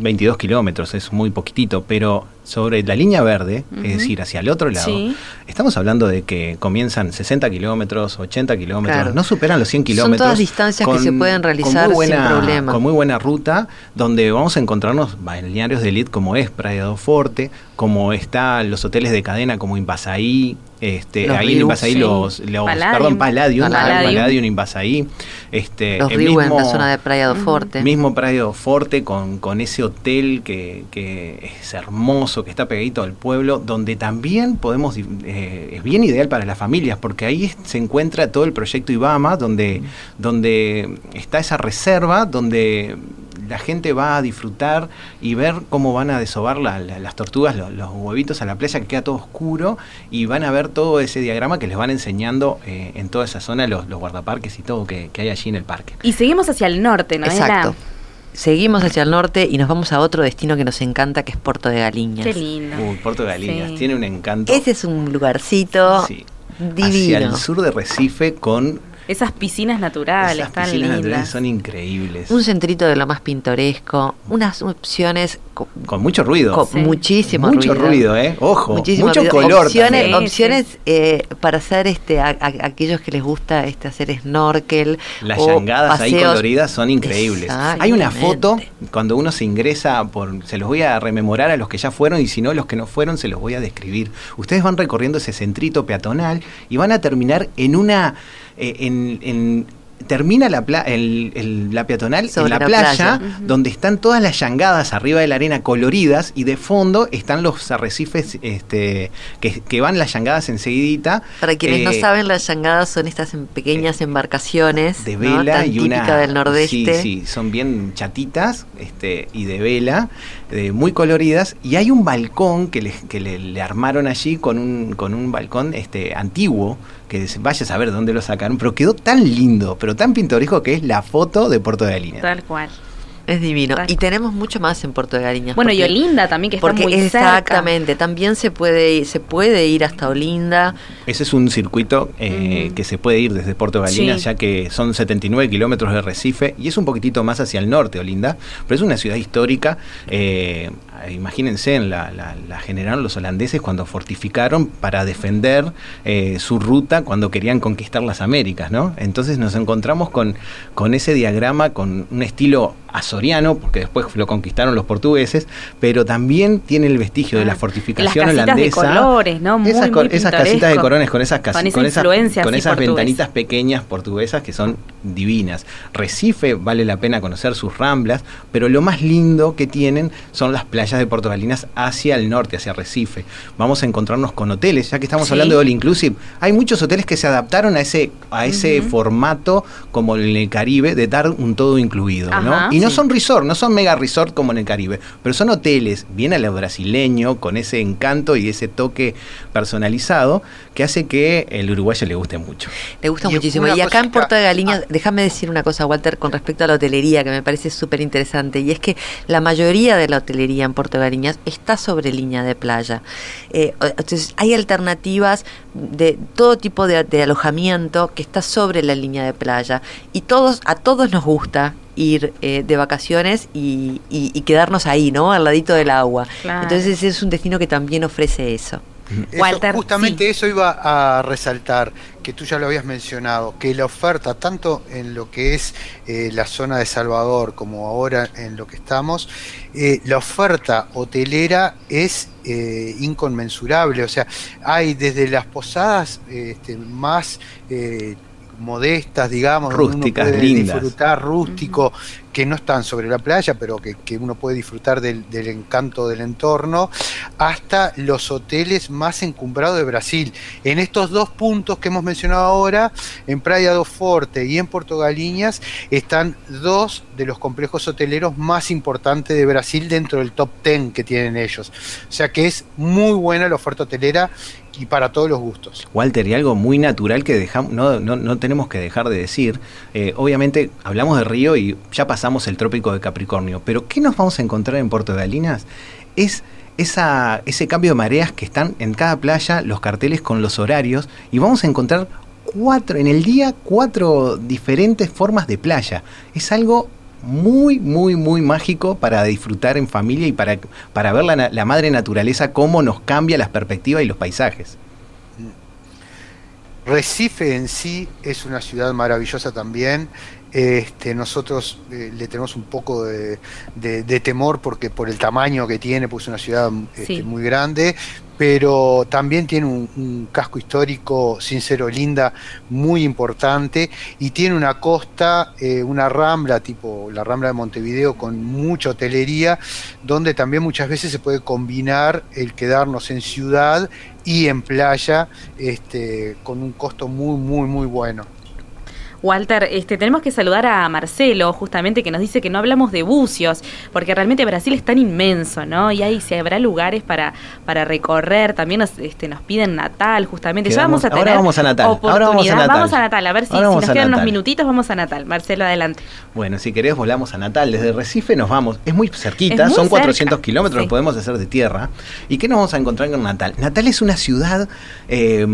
22 kilómetros, es muy poquitito, pero sobre la línea verde, es decir, hacia el otro lado, estamos hablando de que comienzan 60 kilómetros, 80 kilómetros, no superan los 100 kilómetros. Son todas distancias que se pueden realizar sin problema. Con muy buena ruta, donde vamos a encontrarnos balnearios de elite como es Praia do Forte, como están los hoteles de cadena como Invasaí, este, ahí en Invasaí los, los perdón, Palladium, Palladium, Invasaí, este, los el mismo, en la zona de Praia do Forte. Mismo Praia do Forte con, con ese hotel que, que es hermoso que está pegadito al pueblo, donde también podemos, eh, es bien ideal para las familias, porque ahí se encuentra todo el proyecto IBAMA, donde, donde está esa reserva, donde la gente va a disfrutar y ver cómo van a desovar las tortugas, los, huevitos a la playa, que queda todo oscuro, y van a ver todo ese diagrama que les van enseñando eh, en toda esa zona los, guardaparques y todo que, hay allí en el parque. Y seguimos hacia el norte, ¿no? Exacto seguimos hacia el norte y nos vamos a otro destino que nos encanta, que es Puerto de Galiñas. Qué lindo. Uy, Puerto de Galiñas, tiene un encanto. Ese es un lugarcito divino. Hacia el sur de Recife con esas piscinas naturales, Esas piscinas naturales son increíbles. Un centrito de lo más pintoresco, unas opciones con, mucho ruido. Con muchísimo mucho ruido. ¿eh? Ojo, mucho color. Opciones, opciones eh, para hacer este a, aquellos que les gusta este hacer snorkel. Las llangadas ahí coloridas son increíbles. Hay una foto cuando uno se ingresa por, se los voy a rememorar a los que ya fueron y si no los que no fueron se los voy a describir. Ustedes van recorriendo ese centrito peatonal y van a terminar en una eh, en, termina la, la peatonal en la, playa, donde están todas las llangadas arriba de la arena coloridas y de fondo están los arrecifes este, que, van las llangadas enseguidita. Para quienes no eh, saben, las llangadas son estas pequeñas embarcaciones de vela y una, del nordeste. Sí, sí, son bien chatitas este, y de vela, muy coloridas. Y hay un balcón que le, que le, armaron allí con un, con un balcón este, antiguo que vaya a saber dónde lo sacaron, pero quedó tan lindo, pero tan pintoresco que es la foto de Puerto de Línea. Tal cual. Es divino. Y tenemos mucho más en Puerto de Gariñas. Bueno, y Olinda también, que está muy Exactamente, también se puede, se puede ir hasta Olinda. Ese es un circuito eh, que se puede ir desde Puerto de Galinas, ya que son 79 kilómetros de Recife y es un poquitito más hacia el norte, Olinda, pero es una ciudad histórica. Eh, imagínense, la, la, generaron los holandeses cuando fortificaron para defender eh, su ruta cuando querían conquistar las Américas, ¿no? Entonces nos encontramos con, con ese diagrama, con un estilo azoriano, porque después lo conquistaron los portugueses, pero también tiene el vestigio de la ah, fortificación las holandesa. De colores, ¿no? Muy, esas, esas casitas de corones con esas con, con esas, con esas ventanitas pequeñas portuguesas que son divinas. Recife vale la pena conocer sus ramblas, pero lo más lindo que tienen son las playas de Portogalinas hacia el norte, hacia Recife. Vamos a encontrarnos con hoteles, ya que estamos hablando de All Inclusive. Hay muchos hoteles que se adaptaron a ese a ese formato como en el Caribe de dar un todo incluido, ¿no? Y no son resort, no son mega resort como en el Caribe, pero son hoteles bien a lo brasileño, con ese encanto y ese toque personalizado que hace que el uruguayo le guste mucho. Le gusta muchísimo. Y acá en Puerto de Galiña, déjame decir una cosa, Walter, con respecto a la hotelería, que me parece súper interesante, y es que la mayoría de la hotelería en Puerto de Galiñas está sobre línea de playa. Eh, entonces, hay alternativas de todo tipo de, alojamiento que está sobre la línea de playa. Y todos, a todos nos gusta ir eh, de vacaciones y, quedarnos ahí, ¿no? Al ladito del agua. Entonces es un destino que también ofrece eso. Walter, justamente eso iba a resaltar, que tú ya lo habías mencionado, que la oferta, tanto en lo que es eh, la zona de Salvador como ahora en lo que estamos, eh, la oferta hotelera es eh, inconmensurable. O sea, hay desde las posadas este, más modestas, digamos, rústicas, uno puede disfrutar rústico, que no están sobre la playa, pero que, uno puede disfrutar del, encanto del entorno, hasta los hoteles más encumbrados de Brasil. En estos dos puntos que hemos mencionado ahora, en Praia do Forte y en Porto Galiñas, están dos de los complejos hoteleros más importantes de Brasil dentro del top 10 que tienen ellos. O sea que es muy buena la oferta hotelera y para todos los gustos. Walter, y algo muy natural que dejamos, no, no, tenemos que dejar de decir, eh, obviamente hablamos de Río y ya pasamos el trópico de Capricornio. Pero ¿qué nos vamos a encontrar en Puerto Galinas? Es esa, ese cambio de mareas que están en cada playa, los carteles con los horarios, y vamos a encontrar cuatro, en el día, cuatro diferentes formas de playa. Es algo muy, muy, muy mágico para disfrutar en familia y para, para ver la, la madre naturaleza, cómo nos cambia las perspectivas y los paisajes. Recife en sí es una ciudad maravillosa también. Este, nosotros eh, le tenemos un poco de, temor porque por el tamaño que tiene, pues es una ciudad este, muy grande, pero también tiene un, casco histórico, sincero, linda, muy importante y tiene una costa, eh, una rambla tipo la rambla de Montevideo con mucha hotelería, donde también muchas veces se puede combinar el quedarnos en ciudad y en playa este, con un costo muy, muy, muy bueno. Walter, este, tenemos que saludar a Marcelo, justamente, que nos dice que no hablamos de bucios, porque realmente Brasil es tan inmenso, ¿no? Y ahí se habrá lugares para, para recorrer. También nos, este, nos piden Natal, justamente. ya vamos a tener ahora vamos a Natal. Ahora vamos a Natal. Vamos a Natal, a ver si, nos quedan unos minutitos, vamos a Natal. Marcelo, adelante. Bueno, si querés, volamos a Natal. Desde Recife nos vamos. Es muy cerquita, son 400 kilómetros, podemos hacer de tierra. ¿Y qué nos vamos a encontrar con Natal? Natal es una ciudad eh,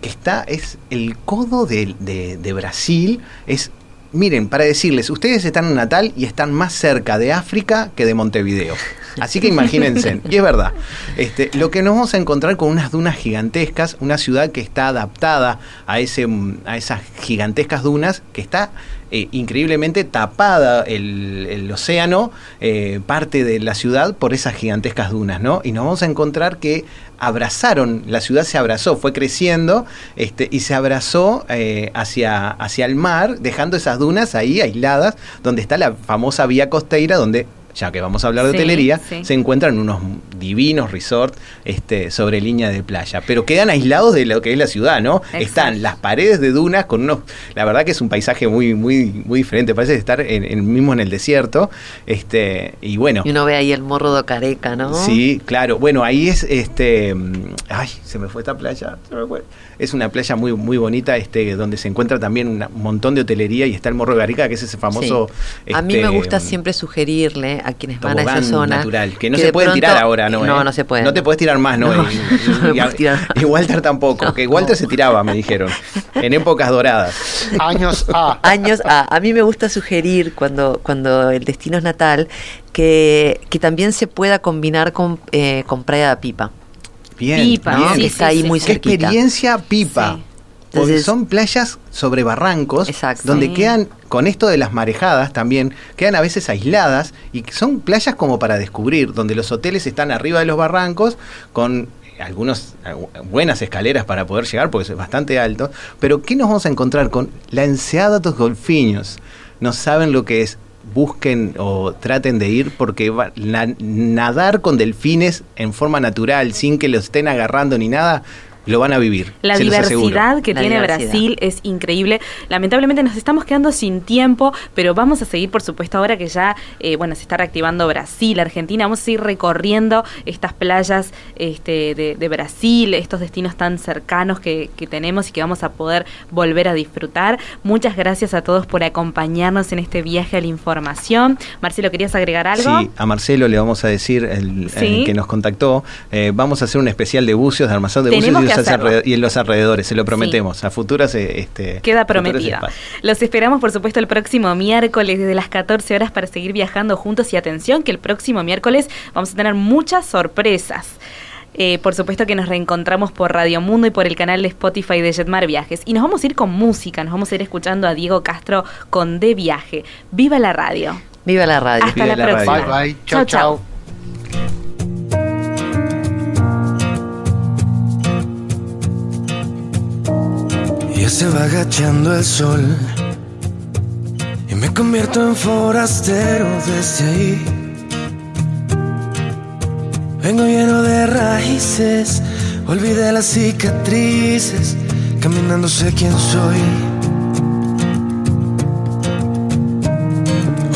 que está, es el codo de, de Brasil es, miren, para decirles, ustedes están en Natal y están más cerca de África que de Montevideo. Así que imagínense, y es verdad, este, lo que nos vamos a encontrar con unas dunas gigantescas, una ciudad que está adaptada a, ese, a esas gigantescas dunas, que está eh, increíblemente tapada el, océano, eh, parte de la ciudad, por esas gigantescas dunas, ¿no? Y nos vamos a encontrar que abrazaron, la ciudad se abrazó, fue creciendo este, y se abrazó eh, hacia, hacia el mar, dejando esas dunas ahí aisladas, donde está la famosa vía costeira, donde ya que vamos a hablar de hotelería, se encuentran unos divinos resorts este, sobre línea de playa, pero quedan aislados de lo que es la ciudad, ¿no? Están las paredes de dunas con unos, la verdad que es un paisaje muy, muy, muy diferente, parece estar en, mismo en el desierto, este, y bueno. Y uno ve ahí el morro de Careca, ¿no? Sí, claro, bueno, ahí es, este, ay, se me fue esta playa, se me fue es una playa muy muy bonita este donde se encuentra también un montón de hotelería y está el Morro de Garica que es ese famoso a mí me este, gusta siempre sugerirle a quienes van a esa zona. natural, que no se pueden tirar ahora, ¿no? No, no se puede. No te puedes tirar más, ¿no? y, Walter tampoco, que Walter se tiraba, me dijeron, en épocas doradas. Años A. Años A. A mí me gusta sugerir cuando, cuando el destino es natal que, que también se pueda combinar con, eh, con Playa de Pipa. Bien, pipa, bien. está ahí muy cerquita. experiencia pipa. Porque son playas sobre barrancos, donde quedan, con esto de las marejadas también, quedan a veces aisladas y son playas como para descubrir, donde los hoteles están arriba de los barrancos con algunas buenas escaleras para poder llegar, porque es bastante alto. Pero ¿qué nos vamos a encontrar con la enseada de los golfiños? No saben lo que es busquen o traten de ir porque nadar con delfines en forma natural, sin que los estén agarrando ni nada, lo van a vivir. La diversidad que tiene Brasil es increíble. Lamentablemente nos estamos quedando sin tiempo, pero vamos a seguir, por supuesto, ahora que ya eh, bueno se está reactivando Brasil, Argentina, vamos a ir recorriendo estas playas este, de, Brasil, estos destinos tan cercanos que, que tenemos y que vamos a poder volver a disfrutar. Muchas gracias a todos por acompañarnos en este viaje a la información. Marcelo, ¿querías agregar algo? Sí, a Marcelo le vamos a decir, el, que nos contactó, eh, vamos a hacer un especial de bucios, de armazón de bucios y en los alrededores, se lo prometemos. A futuras eh, este, queda prometido. Los esperamos, por supuesto, el próximo miércoles desde las 14 horas para seguir viajando juntos y atención que el próximo miércoles vamos a tener muchas sorpresas. Eh, por supuesto que nos reencontramos por Radio Mundo y por el canal de Spotify de Jetmar Viajes. Y nos vamos a ir con música, nos vamos a ir escuchando a Diego Castro con De Viaje. ¡Viva la radio! ¡Viva la radio! Hasta la, próxima. Bye bye. Chao, chao. Se va agachando el sol y me convierto en forastero desde ahí. Vengo lleno de raíces, olvidé las cicatrices, caminando sé quién soy.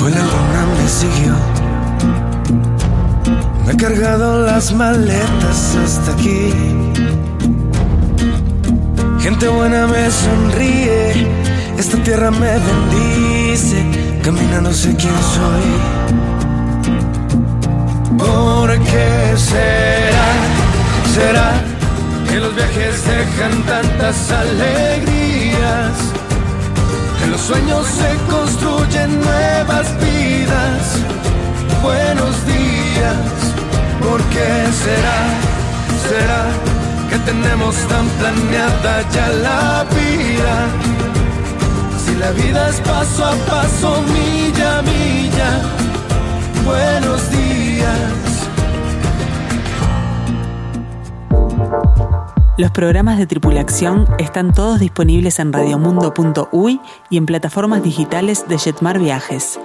Hoy la luna me siguió, me cargado las maletas hasta aquí. Gente buena me sonríe, esta tierra me bendice, caminando sé quién soy. ¿Por qué será? ¿Será que los viajes dejan tantas alegrías? En los sueños se construyen nuevas vidas. Buenos días, ¿por qué será? ¿Será? Que tenemos tan planeada ya la vida. Si la vida es paso a paso, milla a milla, buenos días. Los programas de tripulación están todos disponibles en radiomundo.uy y en plataformas digitales de Jetmar Viajes.